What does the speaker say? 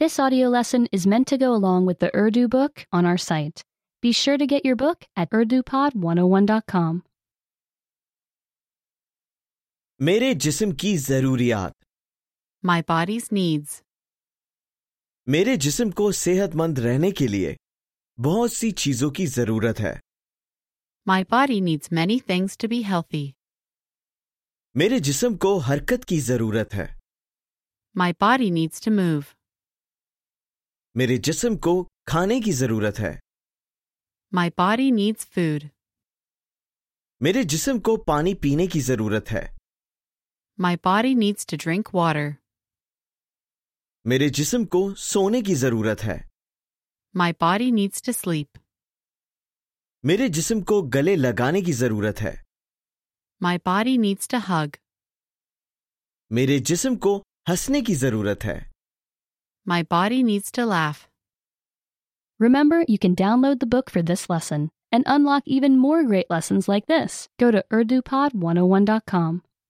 This audio lesson is meant to go along with the Urdu book on our site. Be sure to get your book at urdupod101.com. मेरे जिस्म की जरूरियात My body's needs. मेरे जिस्म को सेहतमंद रहने के लिए बहुत सी चीजों की जरूरत है My body needs many things to be healthy. मेरे जिस्म को हरकत की जरूरत है My body needs to move. मेरे जिस्म को खाने की ज़रूरत है My body needs food. मेरे जिस्म को पानी पीने की ज़रूरत है My body needs to drink water. मेरे जिस्म को सोने की ज़रूरत है My body needs to sleep. मेरे जिस्म को गले लगाने की ज़रूरत है My body needs to hug. मेरे जिस्म को हंसने की ज़रूरत है My body needs to laugh. Remember, you can download the book for this lesson and unlock even more great lessons like this. Go to urdupod101.com.